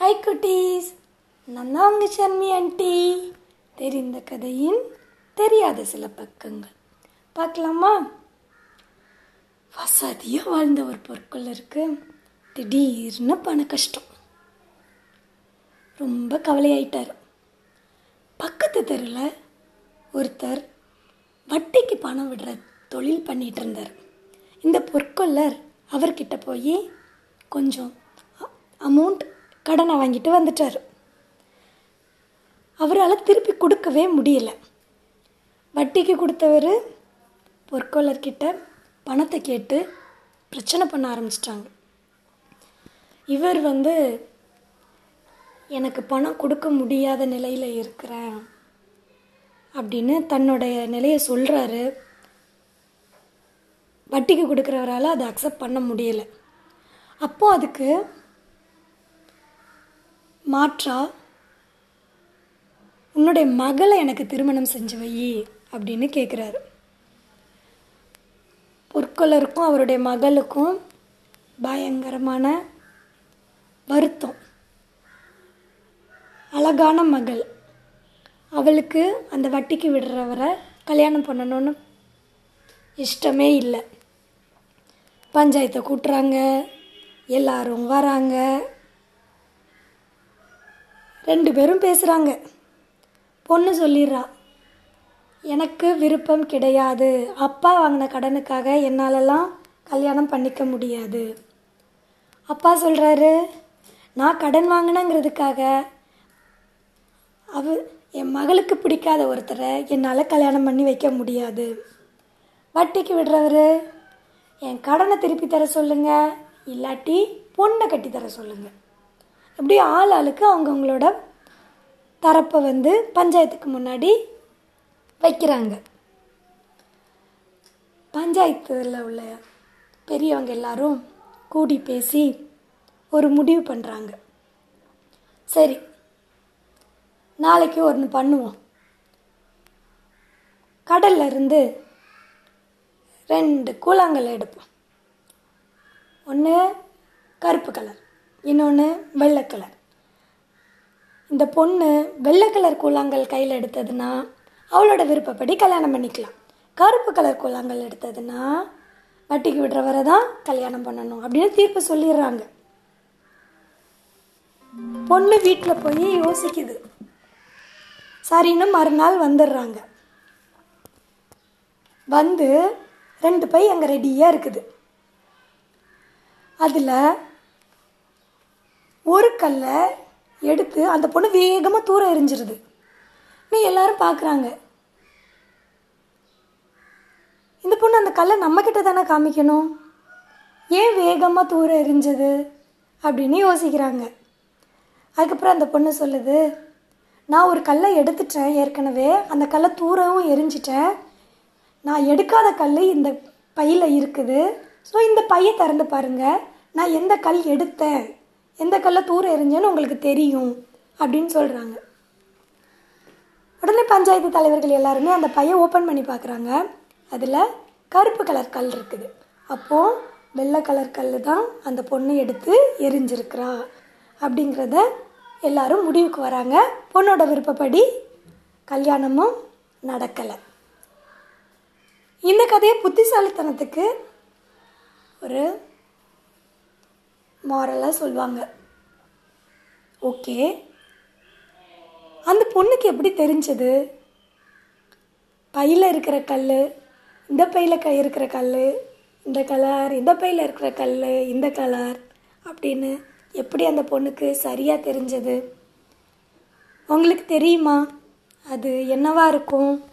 Hi குட்டீஸ் நான் தான் உங்கள் ஷர்மி ஆண்டி தெரிந்த கதையின் தெரியாத சில பக்கங்கள். பார்க்கலாமா? வசதியாக வாழ்ந்த ஒரு பொற்கொள்ளருக்கு திடீர்னு பண கஷ்டம். ரொம்ப கவலையாயிட்டார். பக்கத்து தெருவில் ஒருத்தர் வட்டிக்கு பணம் விடுற தொழில் பண்ணிகிட்டு இருந்தார். இந்த பொற்கொள்ளர் அவர்கிட்ட போய் கொஞ்சம் அமௌண்ட் கடனை வாங்கிட்டு வந்துட்டார். அவரால் திருப்பி கொடுக்கவே முடியல. வட்டிக்கு கொடுத்தவர் பொற்கொள்ளர்கிட்ட பணத்தை கேட்டு பிரச்சனை பண்ண ஆரம்பிச்சிட்டாங்க. இவர் வந்து எனக்கு பணம் கொடுக்க முடியாத நிலையில் இருக்கிறேன் அப்படின்னு தன்னுடைய நிலையை சொல்கிறாரு வட்டிக்கு கொடுக்குறவரால் அதை அக்செப்ட் பண்ண முடியலை. அப்போது அதுக்கு மாற்றா? உன்னுடைய மகளை எனக்கு திருமணம் செஞ்சு வை அப்படின்னு கேட்குறாரு பொற்கொள்ளருக்கும் அவருடைய மகளுக்கும் பயங்கரமான வருத்தம். அழகான மகள். அவளுக்கு அந்த வட்டிக்கு விடுறவரை கல்யாணம் பண்ணணும்னு இஷ்டமே இல்லை. பஞ்சாயத்தை கூட்டுறாங்க எல்லாரும் வராங்க. ரெண்டு பேரும் பேசுகிறாங்க பொண்ணு சொல்லிடுறா எனக்கு விருப்பம் கிடையாது. அப்பா வாங்கின கடனுக்காக என்னாலலாம் கல்யாணம் பண்ணிக்க முடியாது. அப்பா சொல்கிறாரு நான் கடன் வாங்கினங்கிறதுக்காக அவ என் மகளுக்கு பிடிக்காத ஒருத்தரை என்னால் கல்யாணம் பண்ணி வைக்க முடியாது. வட்டிக்கு விடுறவர் என் கடனை திருப்பி தர சொல்லுங்கள் இல்லாட்டி பொண்ணை கட்டி தர சொல்லுங்கள் அப்படியே ஆள் ஆளுக்கு அவங்கவுங்களோட தரப்பை வந்து பஞ்சாயத்துக்கு முன்னாடி வைக்கிறாங்க. பஞ்சாயத்தில் உள்ள பெரியவங்க எல்லாரும் கூடி பேசி ஒரு முடிவு பண்ணுறாங்க சரி நாளைக்கு ஒன்று பண்ணுவோம். கடல்ல இருந்து ரெண்டு கூழாங்கல் எடுப்போம். ஒன்று கருப்பு கலர் இன்னொன்று வெள்ளை கலர். இந்த பொண்ணு வெள்ளை கலர் கூழாங்கல் கையில் எடுத்ததுன்னா அவளோட விருப்பப்படி கல்யாணம் பண்ணிக்கலாம். கருப்பு கலர் கூழாங்கல் எடுத்ததுன்னா வட்டிக்கு விடுறவரை தான் கல்யாணம் பண்ணணும் அப்படின்னு தீர்ப்பு சொல்லிடுறாங்க. பொண்ணு வீட்டில் போய் யோசிக்குது. சரின்னு மறுநாள் வந்துடுறாங்க. வந்து ரெண்டு பை அங்கே ரெடியாக இருக்குது. அதில் ஒரு கல்லை எடுத்து அந்த பொண்ணு வேகமாக தூரம் எரிஞ்சிருது. நீ எல்லாரும் பார்க்குறாங்க இந்த பொண்ணு அந்த கல்லை நம்மக்கிட்ட தானே காமிக்கணும்? ஏன் வேகமாக தூரம் எரிஞ்சது அப்படின்னு யோசிக்கிறாங்க. அதுக்கப்புறம் அந்த பொண்ணு சொல்லுது நான் ஒரு கல்லை எடுத்துட்டேன் ஏற்கனவே. அந்த கல்லை தூரவும் எரிஞ்சிட்டேன். நான் எடுக்காத கல் இந்த பையில் இருக்குது. ஸோ இந்த பையை திறந்து பாருங்கள் நான் எந்த கல் எடுத்தேன்? எந்த கல்லை தூரம் எரிஞ்சேன்னு உங்களுக்கு தெரியும் அப்படின்னு சொல்கிறாங்க உடனே பஞ்சாயத்து தலைவர்கள் எல்லாருமே அந்த பையை ஓப்பன் பண்ணி பார்க்குறாங்க. அதில் கருப்பு கலர் கல் இருக்குது. அப்போது வெள்ளை கலர் கல் தான் அந்த பொண்ணு எடுத்து எரிஞ்சிருக்கிறா அப்படிங்கிறத எல்லாரும் முடிவுக்கு வராங்க. பொண்ணோட விருப்பப்படி கல்யாணமும் நடக்கலை. இந்த கதையை புத்திசாலித்தனத்துக்கு ஒரு மாரலாக சொல்லுவாங்க ஓகே. அந்த பொண்ணுக்கு எப்படி தெரிஞ்சது? பையில் இருக்கிற கல் இந்த பையில் க இருக்கிற கல் இந்த கலர் இந்த பையில் இருக்கிற கல் இந்த கலர் அப்படின்னு எப்படி அந்த பொண்ணுக்கு சரியாக தெரிஞ்சது? உங்களுக்கு தெரியுமா? அது என்னவா இருக்கும்?